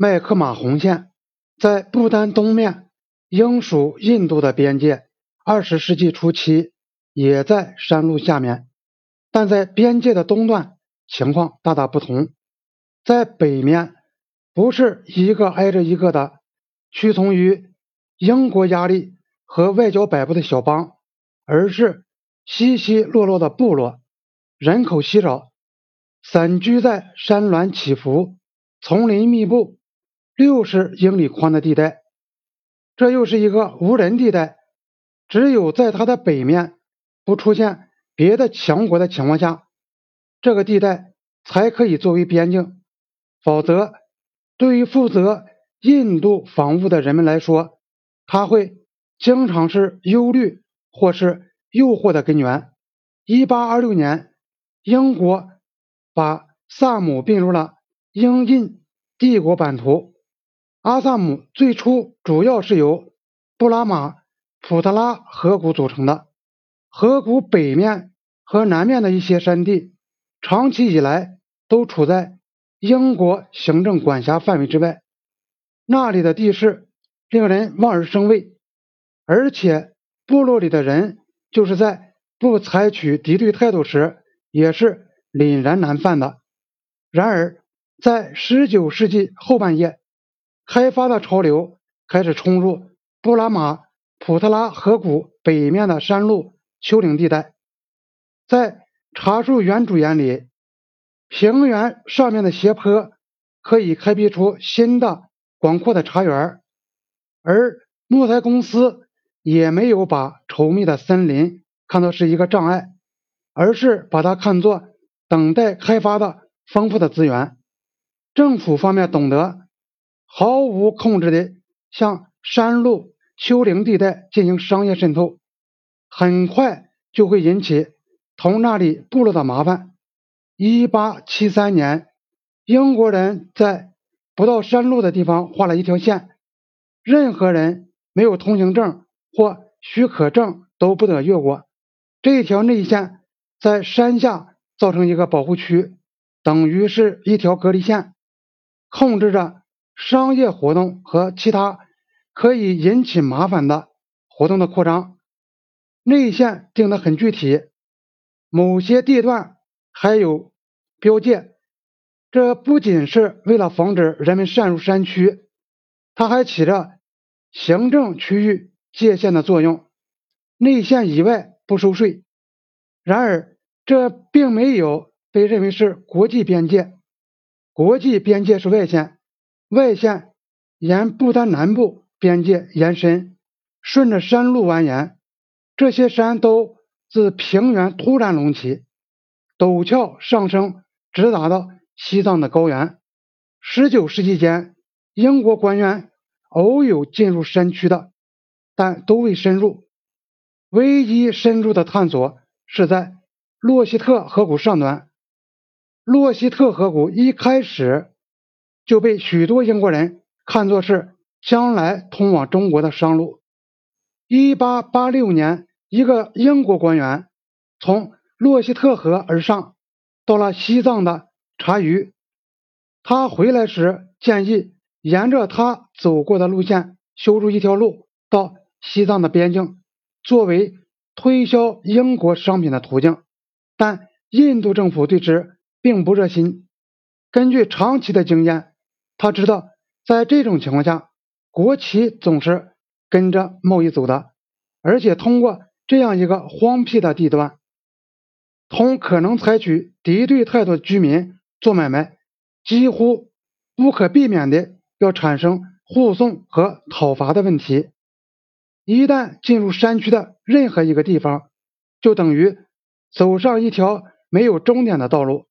麦克马洪线在不丹东面英属印度的边界，二十世纪初期也在山路下面，但在边界的东段情况大大不同。在北面，不是一个挨着一个的屈从于英国压力和外交摆布的小邦，而是稀稀落落的部落，人口稀少，散居在山峦起伏、丛林密布。六十英里宽的地带，这又是一个无人地带。只有在它的北面不出现别的强国的情况下，这个地带才可以作为边境。否则，对于负责印度防务的人们来说，他会经常是忧虑或是诱惑的根源。一八二六年，英国把萨姆并入了英印帝国版图。阿萨姆最初主要是由布拉马普特拉河谷组成的，河谷北面和南面的一些山地，长期以来都处在英国行政管辖范围之外。那里的地势令人望而生畏，而且部落里的人就是在不采取敌对态度时，也是凛然难犯的。然而，在19世纪后半叶，开发的潮流开始冲入布拉马普特拉河谷北面的山路丘陵地带，在茶树园主眼里，平原上面的斜坡可以开辟出新的广阔的茶园，而木材公司也没有把稠密的森林看作是一个障碍，而是把它看作等待开发的丰富的资源。政府方面懂得。毫无控制的向山路丘陵地带进行商业渗透，很快就会引起同那里部落的麻烦。一八七三年，英国人在不到山路的地方画了一条线，任何人没有通行证或许可证都不得越过。这条内线在山下造成一个保护区，等于是一条隔离线，控制着。商业活动和其他可以引起麻烦的活动的扩张，内线定的很具体，某些地段还有标界。这不仅是为了防止人们擅入山区，它还起着行政区域界限的作用。内线以外不收税。然而，这并没有被认为是国际边界，国际边界是外线。外线沿不丹南部边界延伸，顺着山路蜿蜒。这些山都自平原突然隆起，陡峭上升，直达到西藏的高原。十九世纪间，英国官员偶有进入山区的，但都未深入。唯一深入的探索是在洛希特河谷上端。洛希特河谷一开始。就被许多英国人看作是将来通往中国的商路。一八八六年，一个英国官员从洛希特河而上，到了西藏的察隅。他回来时建议沿着他走过的路线修筑一条路到西藏的边境，作为推销英国商品的途径。但印度政府对之并不热心。根据长期的经验。他知道，在这种情况下，国旗总是跟着贸易走的，而且通过这样一个荒僻的地段，同可能采取敌对态度的居民做买卖，几乎不可避免的要产生护送和讨伐的问题。一旦进入山区的任何一个地方，就等于走上一条没有终点的道路。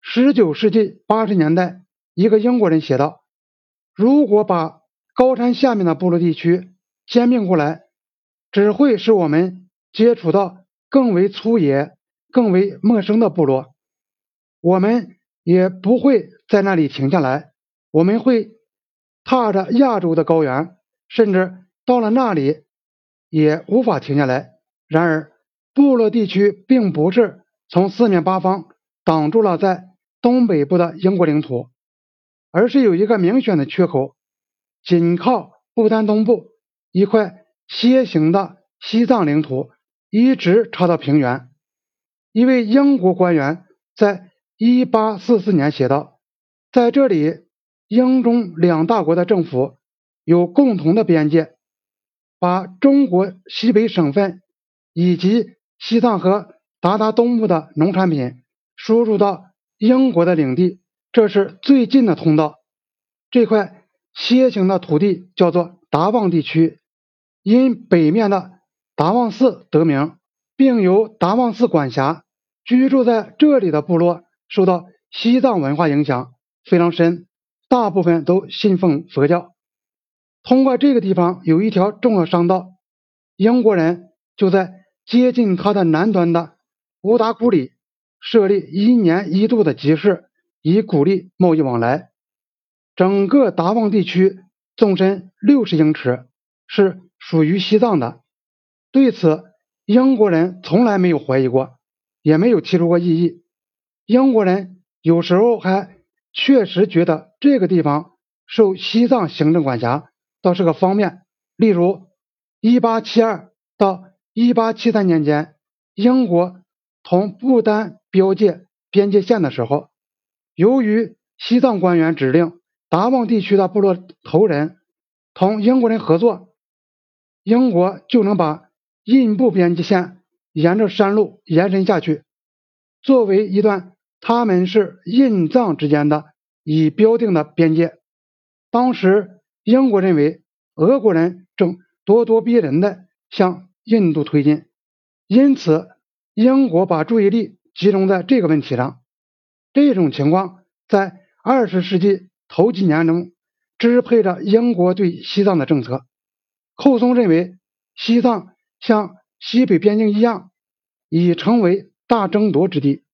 十九世纪八十年代。一个英国人写道：“如果把高山下面的部落地区兼并过来，只会使我们接触到更为粗野、更为陌生的部落。我们也不会在那里停下来，我们会踏着亚洲的高原，甚至到了那里也无法停下来。然而，部落地区并不是从四面八方挡住了在东北部的英国领土。”而是有一个明显的缺口，紧靠不丹东部一块楔形的西藏领土，一直插到平原。一位英国官员在1844年写道：“在这里，英中两大国的政府有共同的边界，把中国西北省份以及西藏和达达东部的农产品输入到英国的领地。”这是最近的通道。这块楔形的土地叫做达旺地区，因北面的达旺寺得名，并由达旺寺管辖。居住在这里的部落受到西藏文化影响非常深，大部分都信奉佛教。通过这个地方有一条重要商道，英国人就在接近它的南端的乌达古里设立一年一度的集市。以鼓励贸易往来。整个达旺地区纵深六十英尺，是属于西藏的。对此，英国人从来没有怀疑过，也没有提出过异议。英国人有时候还确实觉得这个地方受西藏行政管辖倒是个方面。例如，一八七二到一八七三年间，英国同不丹标界边界线的时候。由于西藏官员指令达旺地区的部落头人同英国人合作，英国就能把印部边界线沿着山路延伸下去，作为一段他们是印藏之间的已标定的边界。当时英国认为俄国人正咄咄逼人的向印度推进，因此英国把注意力集中在这个问题上。这种情况在二十世纪头几年中支配着英国对西藏的政策。寇松认为，西藏像西北边境一样，已成为大争夺之地。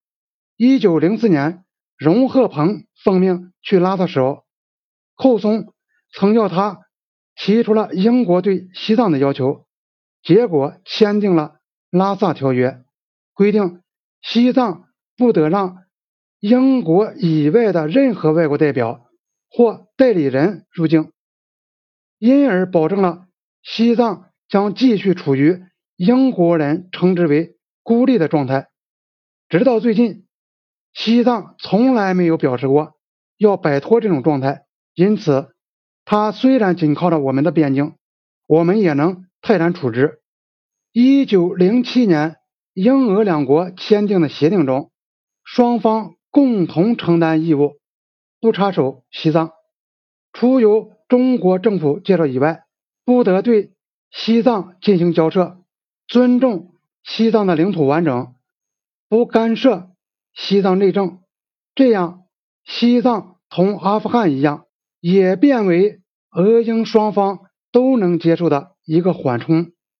一九零四年，荣鹤鹏奉命去拉萨时候，寇松曾要他提出了英国对西藏的要求，结果签订了拉萨条约，规定西藏不得让。英国以外的任何外国代表或代理人入境，因而保证了西藏将继续处于英国人称之为孤立的状态。直到最近，西藏从来没有表示过要摆脱这种状态。因此，它虽然紧靠着我们的边境，我们也能泰然处之。一九零七年，英俄两国签订的协定中，双方。共同承担义务，不插手西藏，除由中国政府介绍以外，不得对西藏进行交涉，尊重西藏的领土完整，不干涉西藏内政。这样，西藏同阿富汗一样，也变为俄英双方都能接受的一个缓冲。